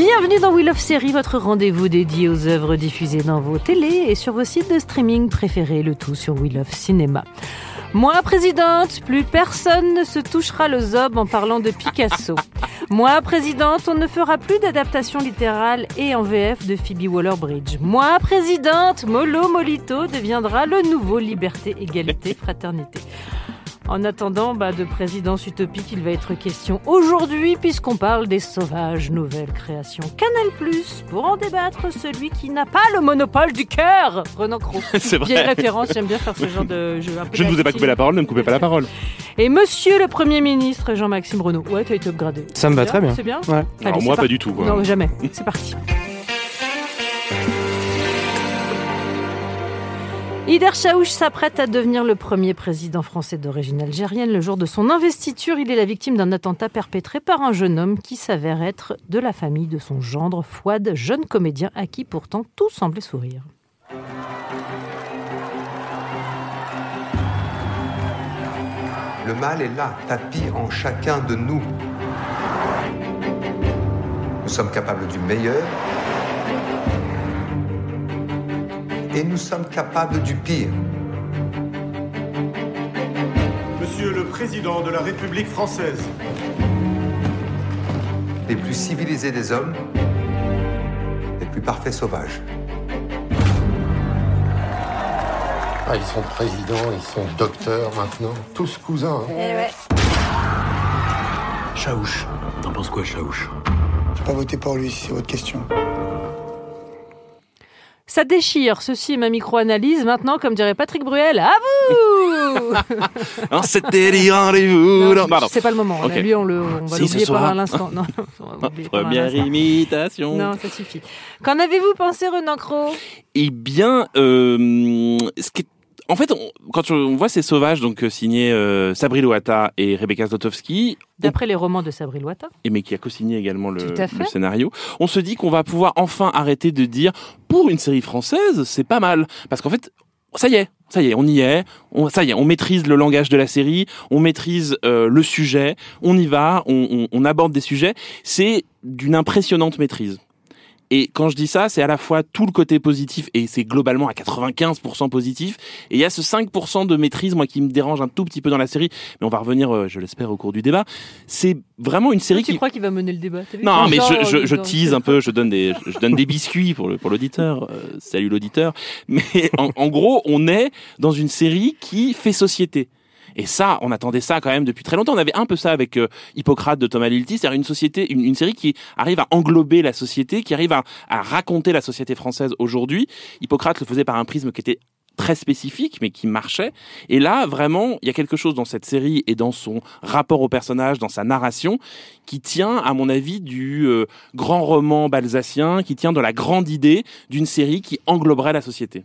Bienvenue dans Wheel of Series, votre rendez-vous dédié aux œuvres diffusées dans vos télés et sur vos sites de streaming préférés, le tout sur Wheel of Cinéma. Moi, présidente, plus personne ne se touchera le zob en parlant de Picasso. Moi, présidente, on ne fera plus d'adaptation littérale et en VF de Phoebe Waller-Bridge. Moi, présidente, Molo Molito deviendra le nouveau liberté, égalité, fraternité. En attendant bah, de présidence utopique, il va être question aujourd'hui, puisqu'on parle des sauvages nouvelles créations. Canal Plus, pour en débattre, celui qui n'a pas le monopole du cœur, Renan Cros. C'est vrai. Référence, j'aime bien faire ce genre de jeu. un peu Je ne vous ai pas coupé la parole, ne me coupez pas la parole. Et monsieur le Premier ministre, Jean-Maxime Renaud. Ouais, t'as été upgradé. Ça me va très bien. C'est bien Ouais. Allez, Alors moi, pas du tout. quoi. Non, jamais. C'est parti. Ider Chaouch s'apprête à devenir le premier président français d'origine algérienne. Le jour de son investiture, il est la victime d'un attentat perpétré par un jeune homme qui s'avère être de la famille de son gendre, Fouad, jeune comédien à qui pourtant tout semblait sourire. Le mal est là, tapis en chacun de nous. Nous sommes capables du meilleur et nous sommes capables du pire. Monsieur le Président de la République française, Les plus civilisés des hommes, les plus parfaits sauvages. Ah, ils sont présidents, ils sont docteurs maintenant, tous cousins. hein. Chaouche. T'en penses quoi, Chaouche? J'ai pas voté pour lui, si c'est votre question. Ça déchire, ceci est ma micro-analyse. Maintenant, comme dirait Patrick Bruel, à vous rendez-vous. Non, Non, pardon. C'est pas le moment. Ok. Lui, on, le, on va Si, l'oublier soir. l'instant. Non, Première imitation. Non, ça suffit. Qu'en avez-vous pensé, Renan Cros? Eh bien, euh, ce qui est- en fait, on- quand on voit ces sauvages, donc euh, signés euh, Sabri Loata et Rebecca Zlotowski, D'après les romans de Sabri Loata. et mais qui a co-signé également le, le scénario, on se dit qu'on va pouvoir enfin arrêter de dire pour une série française, c'est pas mal, parce qu'en fait, ça y est. Ça y est, on y est. On, ça y est, on maîtrise le langage de la série, on maîtrise euh, le sujet, on y va, on, on- on aborde des sujets. C'est d'une impressionnante maîtrise. Et quand je dis ça, c'est à la fois tout le côté positif, et c'est globalement à 95% positif, et il y a ce 5% de maîtrise, moi, qui me dérange un tout petit peu dans la série, mais on va revenir, euh, je l'espère, au cours du débat. C'est vraiment une série tu qui... crois qu'il va mener le débat Non, mais genre, je, je, je dans- tease un peu, je donne des, je donne des biscuits pour le, pour l'auditeur. Euh, salut l'auditeur. Mais en, en gros, on est dans une série qui fait société. Et ça, on attendait ça quand même depuis très longtemps. On avait un peu ça avec euh, Hippocrate de Thomas Lilty, c'est-à-dire une société, une, série qui arrive à englober la société, qui arrive à, à raconter la société française aujourd'hui. Hippocrate le faisait par un prisme qui était très spécifique, mais qui marchait. Et là, vraiment, il y a quelque chose dans cette série et dans son rapport au personnage, dans sa narration, qui tient, à mon avis, du euh, grand roman balsacien, qui tient de la grande idée d'une série qui engloberait la société.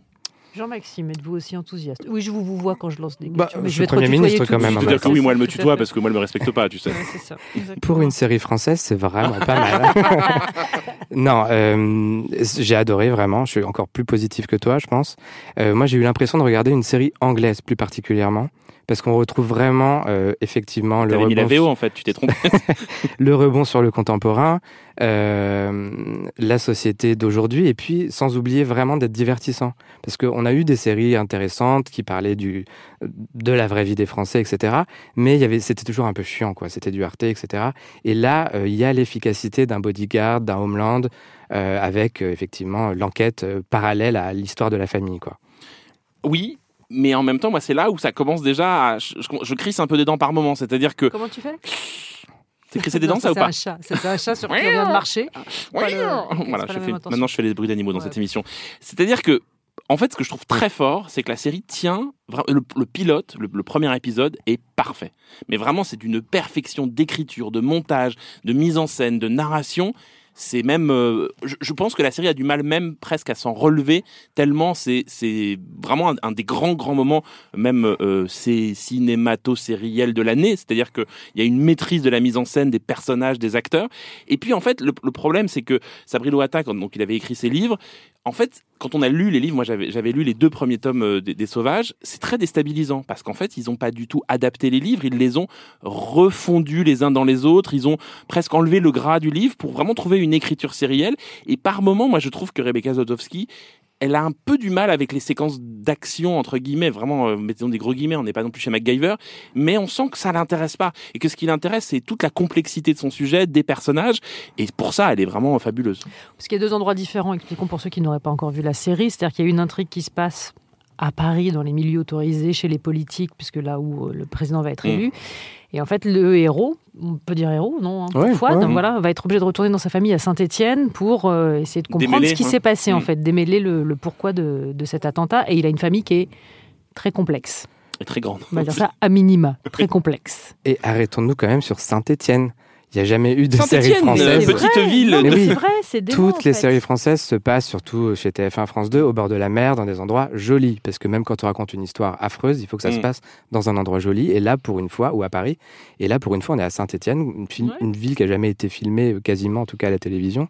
Jean-Maxime, êtes-vous aussi enthousiaste? Oui, je vous, vous vois quand je lance des Bah, questions, mais je je vais Premier ministre tout quand même, hein, Tout Maxime. oui, moi, elle me tutoie parce que moi, elle me respecte pas, tu sais. Ouais, c'est ça. Pour une série française, c'est vraiment pas mal. non, euh, j'ai adoré vraiment. Je suis encore plus positif que toi, je pense. Euh, moi, j'ai eu l'impression de regarder une série anglaise plus particulièrement. Parce qu'on retrouve vraiment, euh, effectivement, le T'avais mis la rebond, VO, en fait, tu t'es trompé. le rebond sur le contemporain, euh, la société d'aujourd'hui, et puis sans oublier vraiment d'être divertissant. Parce qu'on a eu des séries intéressantes qui parlaient du, de la vraie vie des Français, etc. Mais il y avait, c'était toujours un peu chiant, quoi. C'était du Arte, etc. Et là, euh, il y a l'efficacité d'un bodyguard, d'un Homeland, avec effectivement l'enquête parallèle à l'histoire de la famille, quoi. oui, mais en même temps, moi, c'est là où ça commence déjà à... Je, crisse un peu des dents par moment, c'est-à-dire que... Comment tu fais? C'est crisser des dents, ça ou c'est pas un chat. C'est un chat sur qui on vient de marcher. Pas le- Voilà, c'est je fais, maintenant je fais les bruits d'animaux dans Ouais. cette émission. C'est-à-dire que en fait, ce que je trouve très fort, c'est que la série tient. le pilote, le, le premier épisode, est parfait. Mais vraiment, c'est d'une perfection d'écriture, de montage, de mise en scène, de narration. C'est même. euh, je, je pense que la série a du mal même presque à s'en relever, tellement c'est c'est vraiment un, des grands, grands moments, même euh, c'est cinémato-sériel de l'année. C'est-à-dire qu'il y a une maîtrise de la mise en scène, des personnages, des acteurs. Et puis, en fait, le, le problème, c'est que Sabri Loata, donc, il avait écrit ses livres, en fait, quand on a lu les livres, moi j'avais lu les deux premiers tomes euh, des, des Sauvages, c'est très déstabilisant parce qu'en fait, ils n'ont pas du tout adapté les livres, ils les ont refondus les uns dans les autres, ils ont presque enlevé le gras du livre pour vraiment trouver une écriture sérielle. Et par moments, moi je trouve que Rebecca Zotowski, elle a un peu du mal avec les séquences d'action entre guillemets, vraiment euh, mettons des gros guillemets, on n'est pas non plus chez MacGyver, mais on sent que ça l'intéresse pas et que ce qui l'intéresse c'est toute la complexité de son sujet, des personnages et pour ça elle est vraiment fabuleuse. Parce qu'il y a deux endroits différents, expliquons pour ceux qui n'auraient pas encore vu la série. C'est-à-dire qu'il y a une intrigue qui se passe à Paris, dans les milieux autorisés, chez les politiques, puisque là où euh, le président va être Mm. élu. Et en fait, le héros, on peut dire héros, non hein, Ouais, Fouad, ouais. voilà, va être obligé de retourner dans sa famille à Saint-Étienne pour euh, essayer de comprendre Démêler, ce qui hein. s'est passé, en Mm. fait, démêler le, le pourquoi de, de cet attentat. Et il a une famille qui est très complexe. Est très grande. On va dire ça à minima, très complexe. Et arrêtons-nous quand même sur Saint-Étienne. Il n'y a jamais eu de série française. petite ville. Non, mais Mais oui. c'est vrai, dément, Toutes en les fait. séries françaises se passent surtout chez TF1 France 2, au bord de la mer, dans des endroits jolis. Parce que même quand on raconte une histoire affreuse, il faut que ça se Mm. passe dans un endroit joli. Et là, pour une fois, ou à Paris, et là, pour une fois, on est à Saint-Étienne, une, fi- Ouais. une ville qui a jamais été filmée, euh, quasiment, en tout cas à la télévision.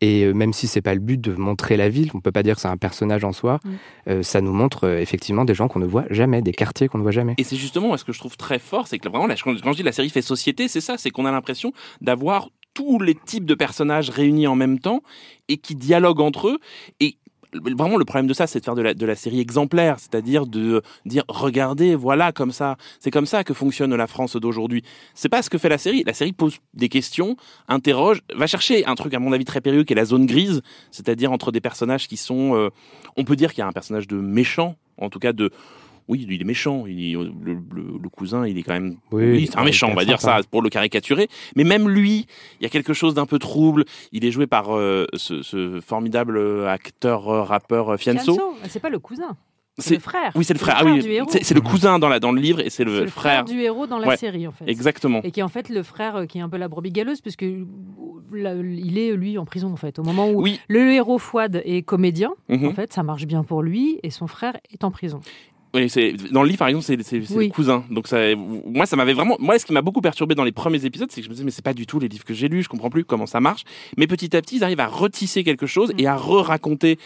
Et euh, même si c'est pas le but de montrer la ville, on peut pas dire que c'est un personnage en soi, Mm. euh, ça nous montre euh, effectivement des gens qu'on ne voit jamais, des quartiers qu'on ne voit jamais. Et c'est justement ce que je trouve très fort, c'est que vraiment, là, quand je dis la série fait société, c'est ça, c'est qu'on a l'impression d'avoir tous les types de personnages réunis en même temps et qui dialoguent entre eux. Et vraiment, le problème de ça, c'est de faire de la, de la série exemplaire, c'est-à-dire de dire, regardez, voilà, comme ça, c'est comme ça que fonctionne la France d'aujourd'hui. C'est pas ce que fait la série. La série pose des questions, interroge, va chercher un truc, à mon avis, très périlleux, qui est la zone grise, c'est-à-dire entre des personnages qui sont, euh, on peut dire qu'il y a un personnage de méchant, en tout cas de, oui, il est méchant. Il est- le, le- le cousin, il est quand même. Oui, Oui, c'est un méchant, on va dire ça pour le caricaturer. Mais même lui, il y a quelque chose d'un peu trouble. Il est joué par euh, ce, ce formidable euh, acteur, euh, rappeur euh, Fianso. Fianso, c'est pas le cousin, c'est le frère. oui, c'est le frère. Ah du oui, héros. c'est le cousin dans la dans le livre et c'est le, le frère. frère du héros dans la Ouais. série, en fait. Exactement. Et qui est en fait le frère euh, qui est un peu la brebis galeuse, puisque là, il est lui en prison en fait. Au moment où Oui. le héros Fouad est comédien, Mhm. en fait, ça marche bien pour lui, et son frère est en prison. Oui, c'est dans le livre par exemple, c'est c'est- c'est Oui. le cousin. Donc ça, moi ça m'avait vraiment, moi ce qui m'a beaucoup perturbé dans les premiers épisodes, c'est que je me disais mais c'est pas du tout les livres que j'ai lus, je comprends plus comment ça marche. Mais petit à petit, ils arrivent à retisser quelque chose et à re-raconter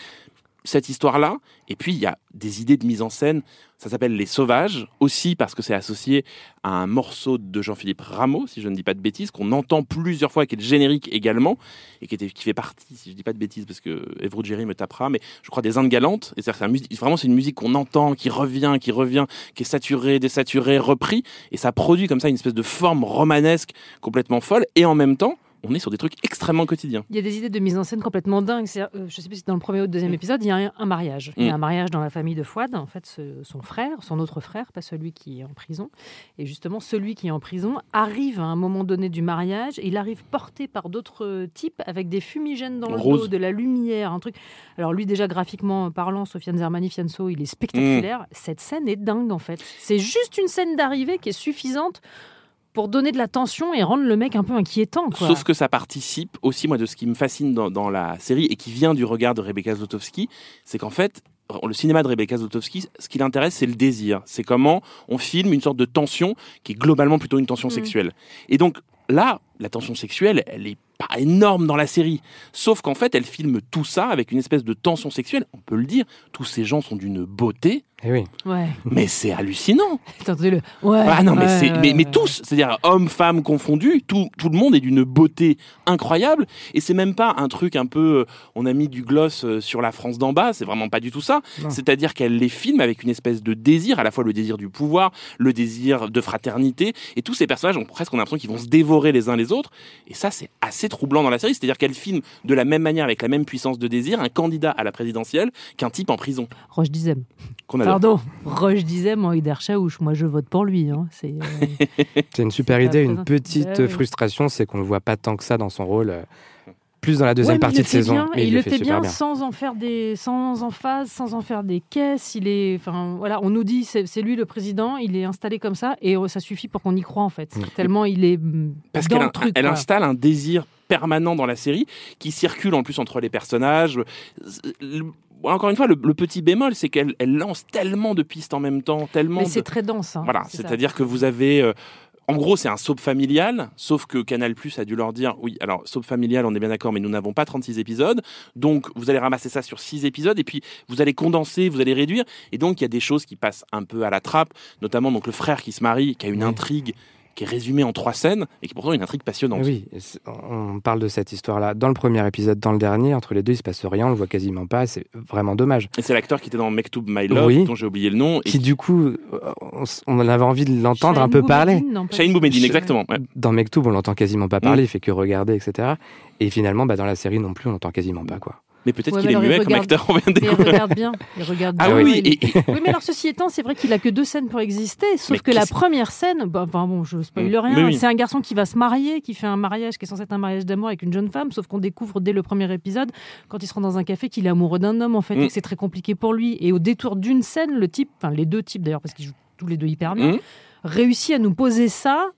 cette histoire-là. Et puis il y a des idées de mise en scène. Ça s'appelle Les Sauvages aussi parce que c'est associé à un morceau de Jean-Philippe Rameau, si je ne dis pas de bêtises, qu'on entend plusieurs fois, qui est le générique également et qui, fait partie, si je dis pas de bêtises, parce que Evro Jerry me tapera, mais je crois des Indes galantes. Et c'est vraiment c'est une musique qu'on entend, qui revient, qui revient, qui est saturée, désaturée, repris, et ça produit comme ça une espèce de forme romanesque complètement folle. Et en même temps, on est sur des trucs extrêmement quotidiens. Il y a des idées de mise en scène complètement dingues. Euh, je sais plus si c'est dans le premier ou le deuxième épisode, il y a un, un mariage. Il y a Mm. un mariage dans la famille de Fouad, en fait, ce- son frère, son autre frère, pas celui qui est en prison. Et justement, celui qui est en prison arrive à un moment donné du mariage, et il arrive porté par d'autres types avec des fumigènes dans le Rose. dos, de la lumière, un truc. Alors lui, déjà graphiquement parlant, Sofiane Zermani, Fianso, il est spectaculaire. Mm. Cette scène est dingue, en fait. C'est juste une scène d'arrivée qui est suffisante pour donner de la tension et rendre le mec un peu inquiétant. Quoi. Sauf que ça participe aussi, moi, de ce qui me fascine dans, dans la série et qui vient du regard de Rebecca Zlotowski, c'est qu'en fait, le cinéma de Rebecca Zlotowski, ce qui l'intéresse, c'est le désir. C'est comment on filme une sorte de tension qui est globalement plutôt une tension Mm. sexuelle. Et donc là, la tension sexuelle, elle est pas énorme dans la série. Sauf qu'en fait, elle filme tout ça avec une espèce de tension sexuelle. On peut le dire, tous ces gens sont d'une beauté, Eh oui. Ouais. mais c'est hallucinant. Ouais. Ah non, mais, ouais, mais, tous, c'est-à-dire hommes, femmes confondus, tout, tout le monde est d'une beauté incroyable. Et c'est même pas un truc un peu, euh, on a mis du gloss euh, sur la France d'en bas, c'est vraiment pas du tout ça. C'est-à-dire qu'elle les filme avec une espèce de désir, à la fois le désir du pouvoir, le désir de fraternité. Et tous ces personnages ont presque on a l'impression qu'ils vont se dévorer les uns les autres. Et ça, c'est assez troublant dans la série. C'est-à-dire qu'elle filme de la même manière, avec la même puissance de désir, un candidat à la présidentielle qu'un type en prison. Roche Dizem. Qu'on. Pardon. Roche Dizem en Hider Chaouch. Moi, je vote pour lui. Hein. C'est, euh, C'est une super idée. Une petite Ouais, ouais. frustration, c'est qu'on ne voit pas tant que ça dans son rôle. euh, plus dans la deuxième Ouais, partie de le saison. bien, mais et il le fait bien, sans en faire des, sans en phase, sans en faire des caisses. Il est, enfin voilà, on nous dit c'est lui le président, il est installé comme ça et euh, ça suffit pour qu'on y croit en fait. Mm. Tellement il est Parce dans qu'elle le truc. elle quoi. installe un désir permanent dans la série qui circule en plus entre les personnages. Encore une fois, le, le petit bémol, c'est qu'elle elle lance tellement de pistes en même temps, tellement. Mais de- c'est très dense. hein, Voilà, c'est-à-dire que vous avez. euh, en gros, c'est un soap familial, sauf que Canal Plus a dû leur dire oui, alors soap familial, on est bien d'accord, mais nous n'avons pas 36 épisodes, donc vous allez ramasser ça sur 6 épisodes, et puis vous allez condenser, vous allez réduire, et donc il y a des choses qui passent un peu à la trappe, notamment donc le frère qui se marie, qui a une intrigue qui est résumée en trois scènes, et qui est pourtant une intrigue passionnante. Oui, on parle de cette histoire-là dans le premier épisode, dans le dernier. Entre les deux, il se passe rien, on le voit quasiment pas. C'est vraiment dommage. Et c'est l'acteur qui était dans Mektoub My Love, Oui. dont j'ai oublié le nom, et Qui du coup, on, avait envie de l'entendre un peu parler. Boumediene, Je- exactement. ouais. Dans Mektoub, on l'entend quasiment pas parler, Mm. il fait que regarder, etc. Et finalement, bah, dans la série non plus, on l'entend quasiment pas, quoi. Mais peut-être Ouais, qu'il est muet comme acteur, on vient de Mais il regarde bien. Il regarde Ah bien, oui, et- mais alors ceci étant, c'est vrai qu'il a que deux scènes pour exister, sauf Mais que la première scène, bah, bon, je spoil Mm. rien, Oui, c'est un garçon qui va se marier, qui fait un mariage qui est censé être un mariage d'amour avec une jeune femme, sauf qu'on découvre dès le premier épisode, quand il se rend dans un café, qu'il est amoureux d'un homme en fait, Mm. et que c'est très compliqué pour lui. Et au détour d'une scène, le type, enfin les deux types d'ailleurs, parce qu'ils jouent tous les deux hyper bien, Mm. réussit à nous poser ça.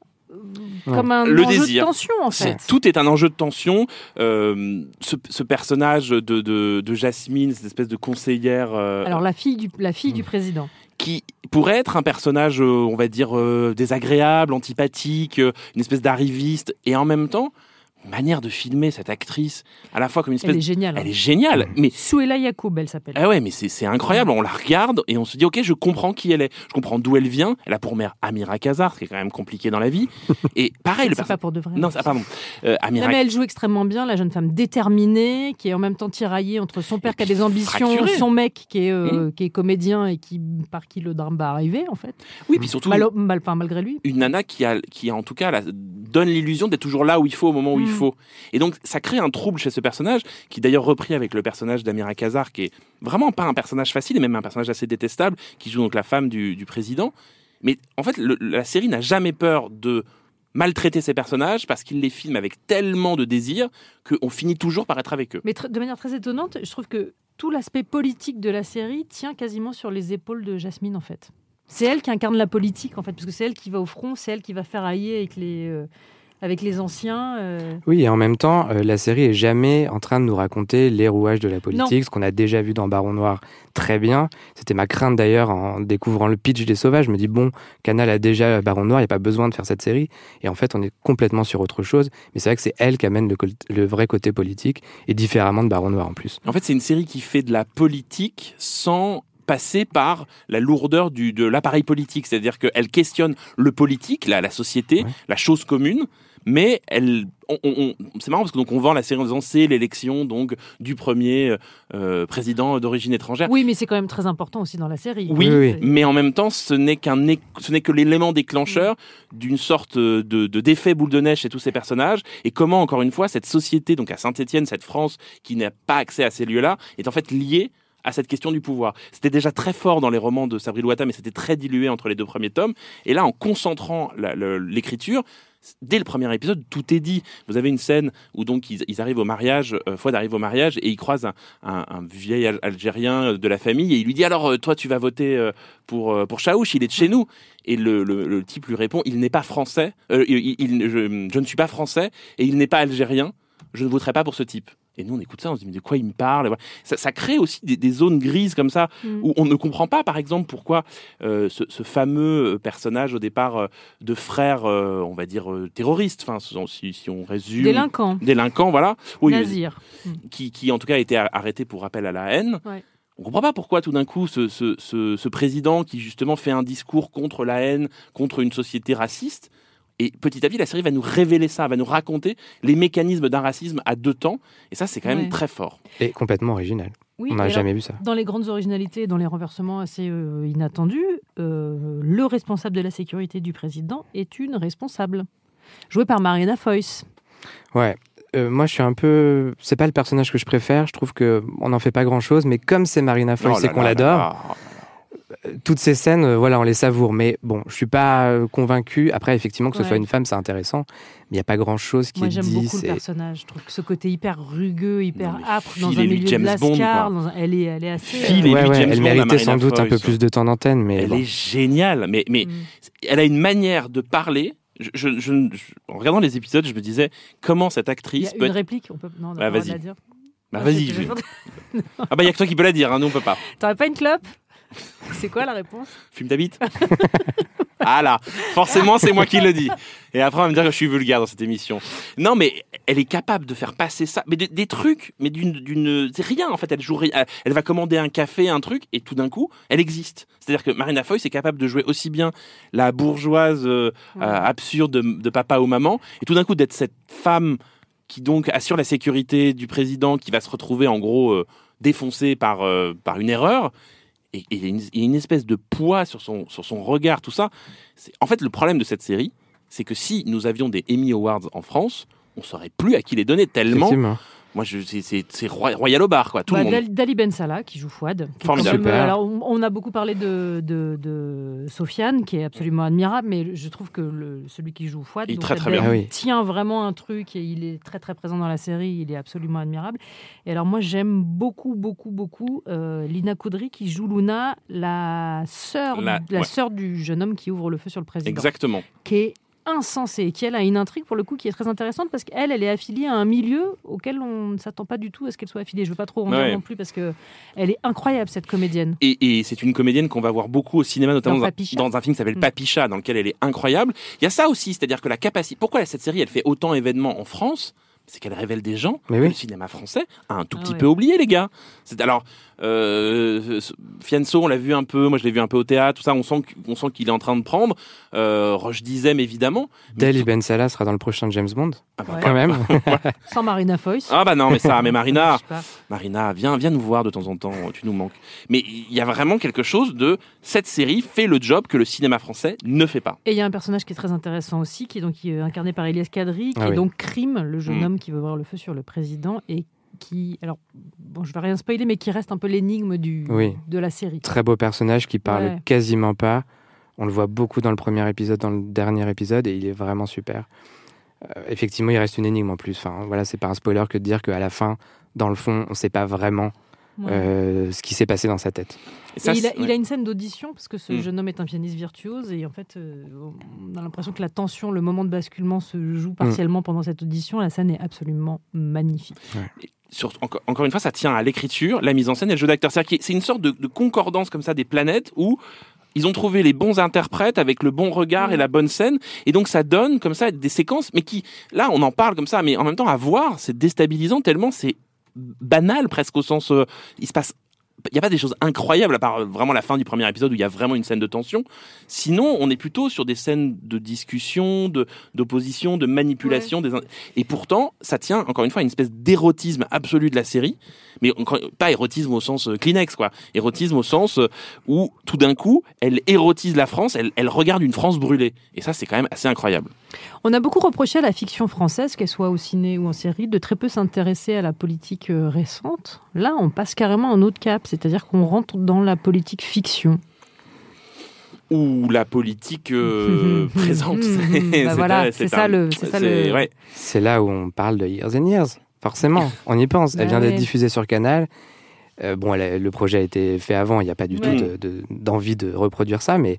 Comme un Le enjeu désir. de tension en fait. Tout est un enjeu de tension. Euh, ce, ce personnage de, de, de Jasmine, cette espèce de conseillère, euh, Alors la fille du, la fille du président. qui pourrait être un personnage, euh, on va dire, euh, désagréable, antipathique, une espèce d'arriviste, et en même temps, manière de filmer cette actrice, à la fois comme une espèce... Elle est géniale. Elle hein. est géniale, mais Souela Yacoub, elle s'appelle. ah ouais, mais c'est c'est incroyable. On la regarde et on se dit, ok, je comprends qui elle est. Je comprends d'où elle vient. Elle a pour mère Amira Kazar, ce qui est quand même compliqué dans la vie. Et pareil, le c'est pas pour de vrai. Non, ça, pardon. Euh, Amira Non, mais elle joue extrêmement bien, la jeune femme déterminée, qui est en même temps tiraillée entre son père qui a des ambitions, fracturée. son mec qui est, Mmh. euh, qui est comédien et qui, par qui le drame va arriver, en fait. Oui, puis surtout, Mal- mal- enfin, malgré lui. une nana qui, a, qui en tout cas, la- donne l'illusion d'être toujours là où il faut, au moment où il Mm. Faut. Et donc, ça crée un trouble chez ce personnage, qui d'ailleurs repris avec le personnage d'Amira Kazar, qui est vraiment pas un personnage facile, et même un personnage assez détestable, qui joue donc la femme du, du président. Mais en fait, le- la série n'a jamais peur de maltraiter ses personnages parce qu'il les filme avec tellement de désir qu'on finit toujours par être avec eux. Mais de manière très étonnante, je trouve que tout l'aspect politique de la série tient quasiment sur les épaules de Jasmine, en fait. C'est elle qui incarne la politique, en fait, parce que c'est elle qui va au front, c'est elle qui va faire hailler avec les, euh, avec les anciens. euh. Oui, et en même temps, euh, la série est jamais en train de nous raconter les rouages de la politique, ce qu'on a déjà vu dans Baron Noir très bien. C'était ma crainte d'ailleurs en découvrant le pitch des Sauvages. Je me dis, bon, Canal a déjà Baron Noir, il n'y a pas besoin de faire cette série. Et en fait, on est complètement sur autre chose. Mais c'est vrai que c'est elle qui amène le, vrai côté politique, et différemment de Baron Noir en plus. En fait, c'est une série qui fait de la politique sans passer par la lourdeur du, de l'appareil politique. C'est-à-dire qu'elle questionne le politique, la, la société, Ouais. la chose commune, mais elle, on, on- on- c'est marrant parce que donc on vend la série en disant c'est l'élection donc du premier euh, président d'origine étrangère. Oui, mais c'est quand même très important aussi dans la série. Oui, Oui, oui. mais en même temps, ce n'est qu'un, ce n'est que l'élément déclencheur d'une sorte de, de d'effet boule de neige chez tous ces personnages. Et comment, encore une fois, cette société, donc à Saint-Étienne, cette France qui n'a pas accès à ces lieux-là, est en fait liée à cette question du pouvoir. C'était déjà très fort dans les romans de Sabri Louata, mais c'était très dilué entre les deux premiers tomes. Et là, en concentrant la- le- l'écriture, dès le premier épisode, tout est dit. Vous avez une scène où donc ils, arrivent au mariage, euh, Fouad arrive au mariage et il croise un, vieil Al- Algérien de la famille et il lui dit alors euh, toi tu vas voter euh, pour euh, pour Chaouch, il est de chez nous. Et le, le- type lui répond il n'est pas français, euh, je ne suis pas français et il n'est pas algérien. Je ne voterai pas pour ce type. Et nous, on écoute ça, on se dit, mais de quoi il me parle? Voilà. ça, ça crée aussi des, des zones grises comme ça, Mm. où on ne comprend pas, par exemple, pourquoi euh, ce, ce fameux euh, personnage au départ euh, de frère, euh, on va dire, terroriste, enfin, si, si on résume. Délinquant, Délinquant, voilà. Oui, nazir. qui, qui, en tout cas a été arrêté pour rappel à la haine. Ouais. On comprend pas pourquoi tout d'un coup ce, ce, ce, ce président qui justement fait un discours contre la haine, contre une société raciste, et petit à petit la série va nous révéler ça, va nous raconter les mécanismes d'un racisme à deux temps, et ça c'est quand même Ouais. très fort. Et complètement original. Oui, on n'a alors, jamais vu ça. Dans les grandes originalités, dans les renversements assez euh, inattendus, euh, le responsable de la sécurité du président est une responsable, jouée par Marina Foïs. Ouais. Euh, moi, je suis un peu. C'est pas le personnage que je préfère. Je trouve que on n'en fait pas grand chose, mais comme c'est Marina Foïs Oh et qu'on l'adore. Toutes ces scènes, euh, voilà, on les savoure. Mais bon, je suis pas euh, convaincu. Après, effectivement, que ce Ouais. soit une femme, c'est intéressant. Mais il n'y a pas grand chose qui Moi, est j'aime dit. beaucoup le c'est- personnage. Je trouve que ce côté hyper rugueux, hyper Non, âpre dans un milieu de James Bond, Lascar, un- elle est, elle est assez. Euh, Ouais, ouais, elle méritait sans doute un peu plus de temps d'antenne, mais Elle bon. est géniale, mais, mais mm. elle a une manière de parler. Je, je- je- je- en regardant les épisodes, je me disais comment cette Il y actrice a peut une réplique, on peut. Non, on a Bah, de vas-y. la dire. Bah Ah, vas-y. Ah bah il y a que toi qui peux la dire, hein, nous on peut pas. T'aurais pas une clope? C'est quoi la réponse? Fume ta bite Ah là, forcément c'est moi qui le dis. Et après on va me dire que je suis vulgaire dans cette émission. Non mais elle est capable de faire passer ça, mais des, des trucs, mais d'une, c'est rien en fait. Elle joue, elle, elle va commander un café, un truc, et tout d'un coup, elle existe. C'est-à-dire que Marina Foïs est capable de jouer aussi bien la bourgeoise euh, Ouais. euh, absurde de, de papa ou maman, et tout d'un coup d'être cette femme qui donc assure la sécurité du président, qui va se retrouver en gros euh, défoncée par euh, par une erreur. Et, il, y a une, espèce de poids sur son, sur son regard, tout ça. En fait, le problème de cette série, c'est que si nous avions des Emmy Awards en France, on saurait plus à qui les donner tellement. Moi, c'est, royal au bar, quoi. Tout Bah, le monde. Dal- Dali Ben Salah qui joue Fouad. qui Formidable. euh, alors, on, a beaucoup parlé de, de, de Sofiane, qui est absolument admirable, mais je trouve que le, celui qui joue Fouad Il est donc très, très Adèle, bien. Ah il tient vraiment un truc et il est très très présent dans la série. Il est absolument admirable. Et alors moi j'aime beaucoup beaucoup beaucoup euh, Lina Koudry qui joue Luna, la sœur La- la ouais. sœur du jeune homme qui ouvre le feu sur le président Exactement. qui est insensée qui elle a une intrigue pour le coup qui est très intéressante parce qu'elle elle est affiliée à un milieu auquel on ne s'attend pas du tout à ce qu'elle soit affiliée. Je veux pas trop en dire Ouais. non plus parce que elle est incroyable cette comédienne. Et, et c'est une comédienne qu'on va voir beaucoup au cinéma, notamment Dans dans, un- Papicha. dans un film qui s'appelle Mm. Papicha, dans lequel elle est incroyable. Il y a ça aussi, c'est-à-dire que la capacité. Pourquoi cette série, elle fait autant événement en France c'est qu'elle révèle des gens Mais que oui. le cinéma français a un tout Ah petit ouais. peu oublié, les gars. C'est alors euh, Fianso, on l'a vu un peu, moi je l'ai vu un peu au théâtre, tout ça. On sent qu'il est en train de prendre. Euh, Roche Dizem, évidemment. Tout- Ben Salah sera dans le prochain James Bond, Ah bah, Ouais. quand même. Sans Marina Foïs. Ah bah non, mais ça, mais Marina. Marina, viens, viens nous voir de temps en temps, tu nous manques. Mais il y a vraiment quelque chose de cette série fait le job que le cinéma français ne fait pas. Et il y a un personnage qui est très intéressant aussi, qui est donc qui est incarné par Elias Kadri, qui Ah est oui. donc Crime, le jeune Mm. homme qui veut voir le feu sur le président et qui, alors, bon, je vais rien spoiler, mais qui reste un peu l'énigme du Oui. de la série. Très beau personnage qui parle Ouais. quasiment pas. On le voit beaucoup dans le premier épisode, dans le dernier épisode, et il est vraiment super. Euh, effectivement, il reste une énigme en plus. Enfin, voilà, c'est pas un spoiler que de dire qu'à la fin, dans le fond, on sait pas vraiment Ouais. euh, ce qui s'est passé dans sa tête. Et ça, Et il, a, il a une scène d'audition parce que ce Mm. jeune homme est un pianiste virtuose et en fait euh, on a l'impression que la tension, le moment de basculement se joue partiellement pendant cette audition. La scène est absolument magnifique. sur- encore, encore une fois, ça tient à l'écriture, la mise en scène et le jeu d'acteur. C'est une sorte de, de concordance comme ça des planètes où ils ont trouvé les bons interprètes avec le bon regard et Mm. la bonne scène. Et donc ça donne comme ça des séquences, mais qui, là, on en parle comme ça, mais en même temps, à voir, c'est déstabilisant tellement c'est banal presque au sens... euh, il se passe... Il n'y a pas des choses incroyables à part euh, vraiment la fin du premier épisode où il y a vraiment une scène de tension. Sinon, on est plutôt sur des scènes de discussion, de d'opposition, de manipulation. Des... in- Et pourtant, ça tient encore une fois à une espèce d'érotisme absolu de la série, mais pas érotisme au sens euh, Kleenex, quoi. Érotisme au sens euh, où tout d'un coup, elle érotise la France, elle, elle regarde une France brûlée. Et ça, c'est quand même assez incroyable. On a beaucoup reproché à la fiction française, qu'elle soit au ciné ou en série, de très peu s'intéresser à la politique récente. Là, on passe carrément à un autre cap, c'est-à-dire qu'on rentre dans la politique fiction. Ou la politique euh, présente. Bah voilà, c'est ça le- c'est ça le- ouais. C'est là où on parle de Years and Years. Forcément, on y pense. Elle Bah vient d'être diffusée sur Canal. Euh, bon, elle a- le projet a été fait avant, il n'y a pas du Ouais. tout de- de- d'envie de, reproduire ça, mais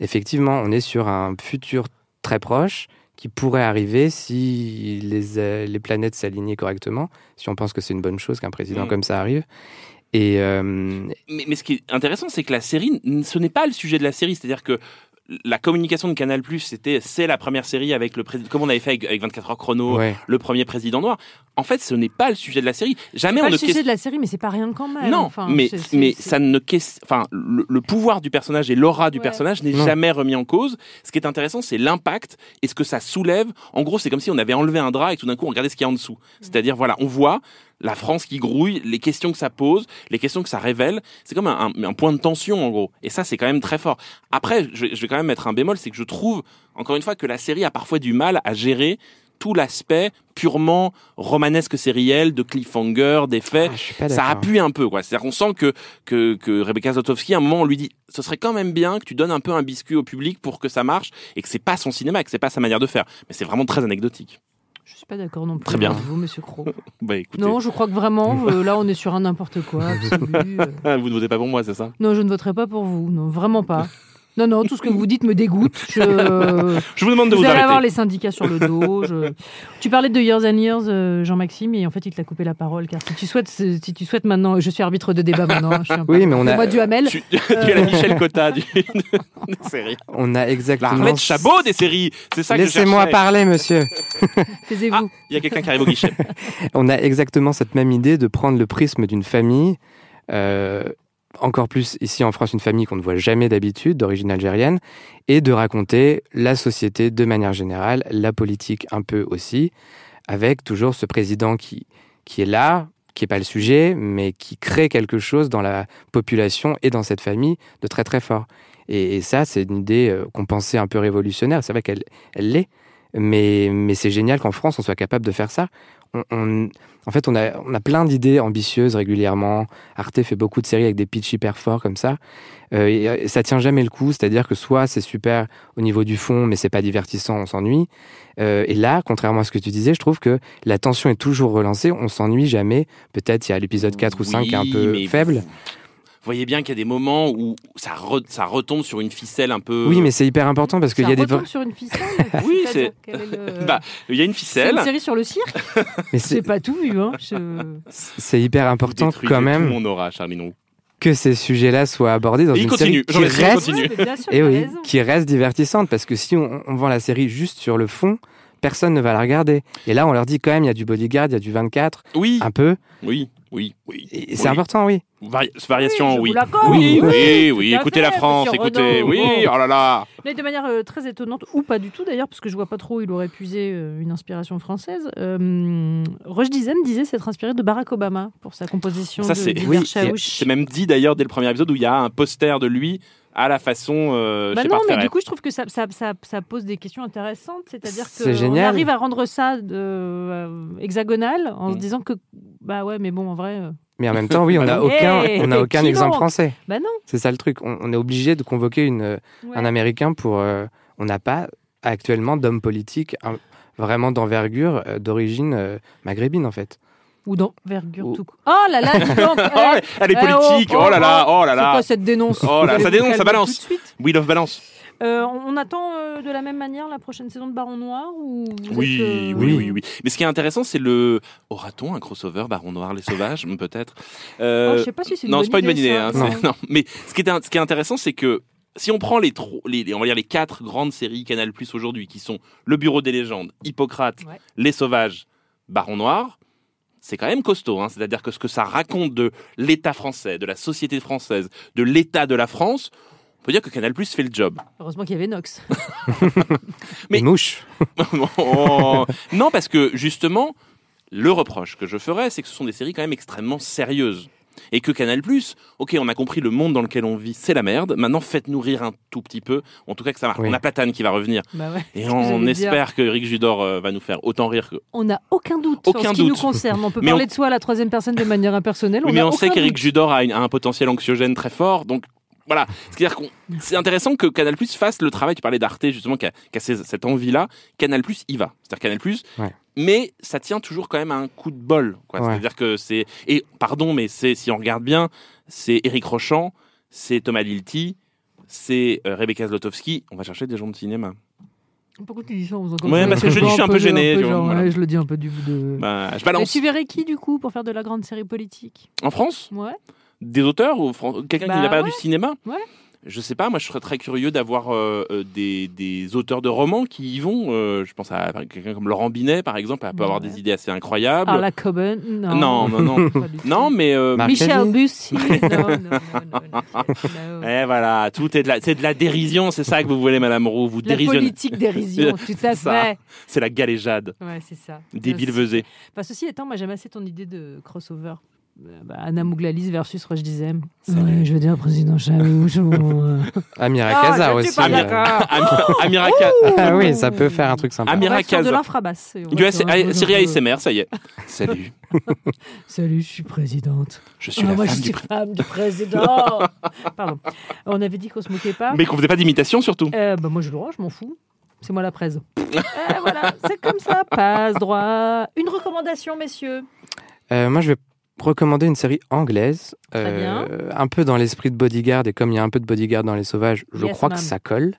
effectivement, on est sur un futur très proche qui pourrait arriver si les, euh, les planètes s'alignaient correctement, si on pense que c'est une bonne chose qu'un président Mm. comme ça arrive. Et euh, Mais, mais ce qui est intéressant, c'est que la série, ce n'est pas le sujet de la série. C'est-à-dire que la communication de Canal+, c'était c'est la première série avec le président, comme on avait fait avec, avec 24 heures chrono, ouais. le premier président noir. En fait, ce n'est pas le sujet de la série. Jamais C'est on pas ne le sujet de la série, mais c'est pas rien quand même. Non, Enfin, mais, mais ça ne enfin, le, le pouvoir du personnage et l'aura du Ouais. personnage n'est jamais remis en cause. Ce qui est intéressant, c'est l'impact et ce que ça soulève. En gros, c'est comme si on avait enlevé un drap et tout d'un coup, on regardait ce qu'il y a en dessous. C'est-à-dire, voilà, on voit la France qui grouille, les questions que ça pose, les questions que ça révèle. C'est comme un, un- un point de tension, en gros. Et ça, c'est quand même très fort. Après, je, je vais quand même mettre un bémol, c'est que je trouve, encore une fois, que la série a parfois du mal à gérer tout l'aspect purement romanesque sériel, de cliffhanger, d'effets. Ah, ça appuie un peu, quoi. C'est-à-dire qu'on sent que, que, que Rebecca Zlotowski, à un moment, on lui dit, ce serait quand même bien que tu donnes un peu un biscuit au public pour que ça marche et que c'est pas son cinéma, que c'est pas sa manière de faire. Mais c'est vraiment très anecdotique. Je suis pas d'accord non plus. Très bien. avec Vous, Monsieur Croc. Bah, Non, je crois que vraiment, euh, là, on est sur un n'importe quoi. absolu, euh. vous ne votez pas pour moi, c'est ça? Non, je ne voterai pas pour vous. Non, vraiment pas. Non, non, tout ce que vous dites me dégoûte. Je... Je vous demande de vous vous, allez arrêter. avoir les syndicats sur le dos. je- Tu parlais de Years and Years, euh, Jean-Maxime, et en fait, il te l'a coupé la parole. Car si tu souhaites, si tu souhaites maintenant, je suis arbitre de débat maintenant. je suis un peu- Oui, mais on a- Moi, du Hamel. Tu, tu es la Michel Cotta du, des séries. On a La exactement. Arlette Chabot des séries. C'est ça que je Laissez-moi parler, monsieur. Taisez-vous. Ah, il y a quelqu'un qui arrive au guichet. On a exactement cette même idée de prendre le prisme d'une famille, euh, encore plus ici en France, une famille qu'on ne voit jamais d'habitude, d'origine algérienne, et de raconter la société de manière générale, la politique un peu aussi, avec toujours ce président qui, qui est là, qui n'est pas le sujet, mais qui crée quelque chose dans la population et dans cette famille de très très fort. Et, et ça, c'est une idée euh, qu'on pensait un peu révolutionnaire. C'est vrai qu'elle elle l'est, mais, mais c'est génial qu'en France, on soit capable de faire ça. On, on- en fait, on a, on a plein d'idées ambitieuses régulièrement. Arte fait beaucoup de séries avec des pitchs hyper forts comme ça. Euh, et, euh, ça tient jamais le coup, c'est-à-dire que soit c'est super au niveau du fond, mais c'est pas divertissant, on s'ennuie. Euh, et là, contrairement à ce que tu disais, je trouve que la tension est toujours relancée, on s'ennuie jamais. Peut-être il y a l'épisode 4 ou 5 qui est un peu mais faible. Vous voyez bien qu'il y a des moments où ça, re- ça retombe sur une ficelle un peu. Oui, mais c'est hyper important parce qu'il Ça y a des. retombe sur une ficelle. Oui, c'est- le- Bah, il y a une C'est ficelle. une série sur le cirque Mais c'est pas tout vu. Hein. Je- c'est hyper important Détruisez quand tout même mon aura, Charline Roux. que ces sujets-là soient abordés dans Et une continue, série qui il reste, continue. Et oui, qui reste divertissante parce que si on, on vend la série juste sur le fond, personne ne va la regarder. Et là, on leur dit quand même, il y a du bodyguard, il y a du 24, Oui, un peu. oui, oui, oui. C'est important, oui. Vari- variation, Oui, oui. Oui, oui, Oui, écoutez fait, la France, écoutez, Renaud. oui, Bon. oh là là. Mais de manière euh, très étonnante, ou pas du tout d'ailleurs, parce que je vois pas trop où il aurait puisé euh, une inspiration française. Euh, Roche Dizem disait s'être inspiré de Barack Obama pour sa composition Ça, c'est- oui. C'est même dit d'ailleurs dès le premier épisode où il y a un poster de lui à la façon euh, Bah non, mais du coup, je trouve que ça, ça, ça, ça pose des questions intéressantes. C'est-à-dire C'est qu'on arrive à rendre ça de, euh, hexagonal en se Mm. disant que, bah ouais, mais bon, en vrai, euh, Mais en même temps, oui, on n'a Bah aucun, Hey, on n'a aucun exemple français. bah non. C'est ça le truc. On, on est obligé de convoquer une, Ouais. un Américain pour. euh, on n'a pas actuellement d'homme politique un- vraiment d'envergure euh, d'origine euh, maghrébine en fait. Ou d'envergure Ou- tout court. Oh là là, dis donc Oh, eh, elle est eh, politique, oh, là là, oh là C'est là. quoi cette dénonce Oh là, ça dénonce, ça balance. tout de suite We Love Balance. Euh, on attend euh, de la même manière la prochaine saison de Baron Noir ou Oui, êtes, euh, oui, oui, oui. Mais ce qui est intéressant, c'est le. Aura-t-on un crossover Baron Noir, les Sauvages Peut-être. Oh, je sais pas si c'est une non, c'est pas une bonne idée. ça. hein, Non. c'est- non. Mais ce qui, est, ce qui est intéressant, c'est que si on prend les, tro- les- on va dire les quatre grandes séries Canal Plus aujourd'hui, qui sont Le Bureau des légendes, Hippocrate, Ouais. Les Sauvages, Baron Noir, c'est quand même costaud. hein. C'est-à-dire que ce que ça raconte de l'État français, de la société française, de l'État de la France, on peut dire que Canal Plus fait le job. Heureusement qu'il y avait Nox. Mais- mouche. Non, parce que justement, le reproche que je ferais, c'est que ce sont des séries quand même extrêmement sérieuses. Et que Canal+, ok, on a compris le monde dans lequel on vit, c'est la merde. Maintenant, faites-nous rire un tout petit peu. En tout cas, que ça marche. Oui. On a Platane qui va revenir. Bah ouais. Et on j'allais dire. espère que Eric Judor euh, va nous faire autant rire que... On n'a aucun doute Aucun ce qui doute. nous concerne. On peut Mais parler on- de soi à la troisième personne de manière impersonnelle. Oui, mais a on sait qu'Eric. Judor a, une- a un potentiel anxiogène très fort. Donc, voilà. C'est-à-dire qu'on... C'est intéressant que Canal+, fasse le travail. Tu parlais d'Arte, justement, qui a, qui cette envie-là. Canal+, y va. C'est-à-dire Canal+, Ouais. Mais ça tient toujours quand même à un coup de bol. Ouais. C'est-à-dire que c'est... Et, pardon, mais c'est si on regarde bien, c'est Éric Rochant, c'est Thomas Lilti, c'est euh, Rebecca Zlotowski. On va chercher des gens de cinéma. Pourquoi tu dis ça en faisant Ouais, parce que je dis, je suis un peu gêné, peu tu vois, genre, voilà. ouais, je le dis un peu du. De... Bah, je Et balance. tu verrais qui du coup pour faire de la grande série politique? En France? Ouais. Des auteurs ou fran- quelqu'un qui Bah n'a pas ouais. du cinéma? Ouais. Je sais pas, moi je serais très curieux d'avoir euh, euh, des, des auteurs de romans qui y vont. Euh, je pense à quelqu'un comme Laurent Binet par exemple, elle peut avoir Ouais. des idées assez incroyables. Arla Coben Non. Non, non, non. Non, mais euh, Michel. Bussy Non, non, non, eh, voilà, tout est de la, c'est de la dérision, c'est ça que vous voulez, Madame Roux, vous La dérisionnez. politique dérision, tout à fait. C'est la galéjade, Ouais, c'est ça. débile vesée. Enfin, ceci étant, moi j'aime assez ton idée de crossover. Bah, Anna Mouglalis versus Roche Dizem. Ouais, je veux dire, président Chaouch. ou- Amira Ah, Kaza je aussi. euh. Amira, Amira Ka- Ah oui, ça peut faire un truc sympa. Amira faire de Kaza. l'infrabasse. et on Du va S- faire un peu Série de- ASMR, ça y est. Salut, Salut, je suis présidente. je suis Ah, la moi, femme je du suis pr- femme du président. Pardon. On avait dit qu'on se moquait pas. Mais qu'on faisait pas d'imitation surtout. Euh, bah, moi, j'ai le droit, je m'en fous. C'est moi la presse. Euh, voilà, c'est comme ça. Passe droit. Une recommandation, messieurs. Euh, moi, je vais recommander une série anglaise, euh, un peu dans l'esprit de Bodyguard, et comme il y a un peu de Bodyguard dans Les Sauvages, je Yes, crois que ça colle.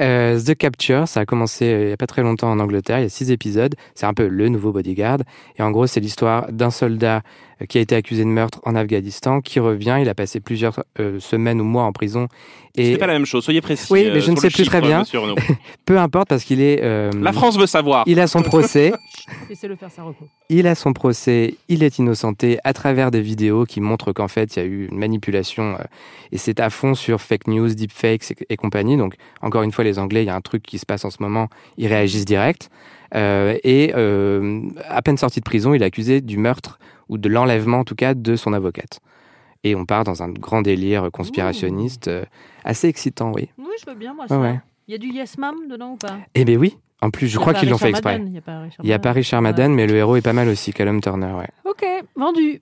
Euh, The Capture, ça a commencé euh, il n'y a pas très longtemps en Angleterre, il y a six épisodes, c'est un peu le nouveau Bodyguard, et en gros, c'est l'histoire d'un soldat qui a été accusé de meurtre en Afghanistan, qui revient, il a passé plusieurs euh, semaines ou mois en prison, et C'est pas la même chose, soyez précis. Oui, euh, mais je ne sais le plus très bien. peu importe parce qu'il est... euh, La France veut savoir. Il a son procès, Laissez-le faire sa recours. il a son procès, il est innocenté à travers des vidéos qui montrent qu'en fait il y a eu une manipulation euh, et c'est à fond sur fake news, deepfakes et, et compagnie. Donc encore une fois les Anglais, il y a un truc qui se passe en ce moment, ils réagissent direct. Euh, et euh, à peine sorti de prison, il est accusé du meurtre ou de l'enlèvement en tout cas de son avocate. Et on part dans un grand délire conspirationniste euh, assez excitant, oui. Oui, je veux bien, moi, ça. ouais. Il y a du Yes Mam dedans ou pas? Eh bien oui, en plus je y crois qu'ils l'ont fait exprès. Il n'y a pas Richard Il n'y a pas Madden. Richard Madden, mais le héros est pas mal aussi, Callum Turner, ouais. Ok, vendu.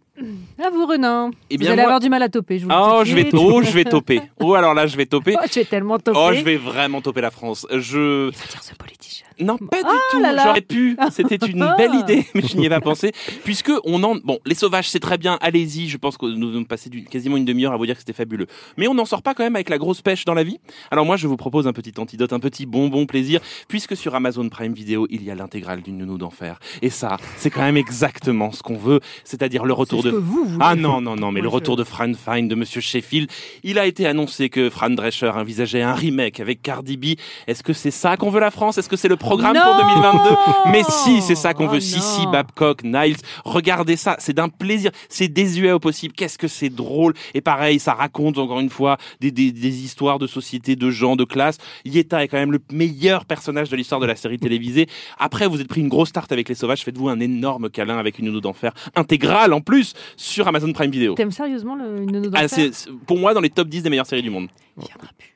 À vous, Renan. Eh vous allez moi- avoir du mal à toper. Je vous Oh, je vais, oh, je vais toper. Oh, alors là, je vais toper. Oh, je vais tellement toper. Oh, je vais vraiment toper la France. Je. Il va dire ce politicien. Non, pas du Ah tout. J'aurais pu. C'était une belle idée, mais je n'y ai pas pensé. Puisque on en, bon, les sauvages, c'est très bien. Allez-y. Je pense que nous avons passé quasiment une demi-heure à vous dire que c'était fabuleux. Mais on n'en sort pas quand même avec la grosse pêche dans la vie. Alors moi, je vous propose un petit antidote, un petit bonbon plaisir, puisque sur Amazon Prime Video, il y a l'intégrale d'une nounou d'enfer. Et ça, c'est quand même exactement ce qu'on veut, c'est-à-dire le retour ce de. que vous voulez. Ah non, non, non, mais Moi, le je- retour de Fran Fine, de Monsieur Sheffield. Il a été annoncé que Fran Drescher envisageait un remake avec Cardi B. Est-ce que c'est ça qu'on veut la France? Est-ce que c'est le programme pour Non 2022 Mais si, c'est ça qu'on Oh veut. non. Sissi, Babcock, Niles. Regardez ça, c'est d'un plaisir. C'est désuet au possible. Qu'est-ce que c'est drôle. Et pareil, ça raconte encore une fois des, des, des histoires de société, de gens, de classe. Yeta est quand même le meilleur personnage de l'histoire de la série télévisée. Après, vous êtes pris une grosse tarte avec les sauvages. Faites-vous un énorme câlin avec une nounou d'enfer intégrale en plus sur Amazon Prime Video. T'aimes sérieusement le, une nounou Ah, d'enfer c'est c'est- pour moi dans les top 10 des meilleures séries du monde. Il viendra plus.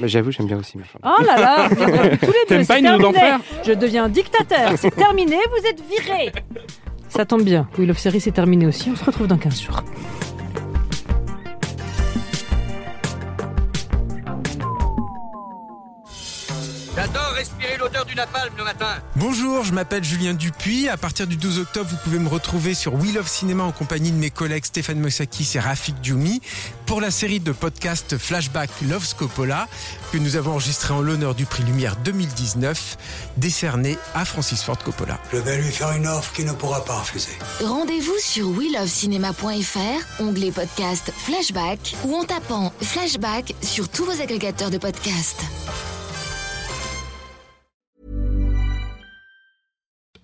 Mais J'avoue, j'aime bien aussi. Oh là là, tous les deux, T'aimes c'est pas une d'enfer Je deviens dictateur, c'est terminé, vous êtes virés. Ça tombe bien, We Love Série c'est terminé aussi, on se retrouve dans 15 jours. Napalm le matin. Bonjour, je m'appelle Julien Dupuis. À partir du 12 octobre, vous pouvez me retrouver sur We Love Cinéma en compagnie de mes collègues Stéphane Mossakis et Rafik Djoumi pour la série de podcasts Flashback Love Scopola que nous avons enregistré en l'honneur du prix Lumière 2019 décerné à Francis Ford Coppola. Je vais lui faire une offre qu'il ne pourra pas refuser. Rendez-vous sur WeLoveCinema.fr, onglet podcast Flashback ou en tapant Flashback sur tous vos agrégateurs de podcasts.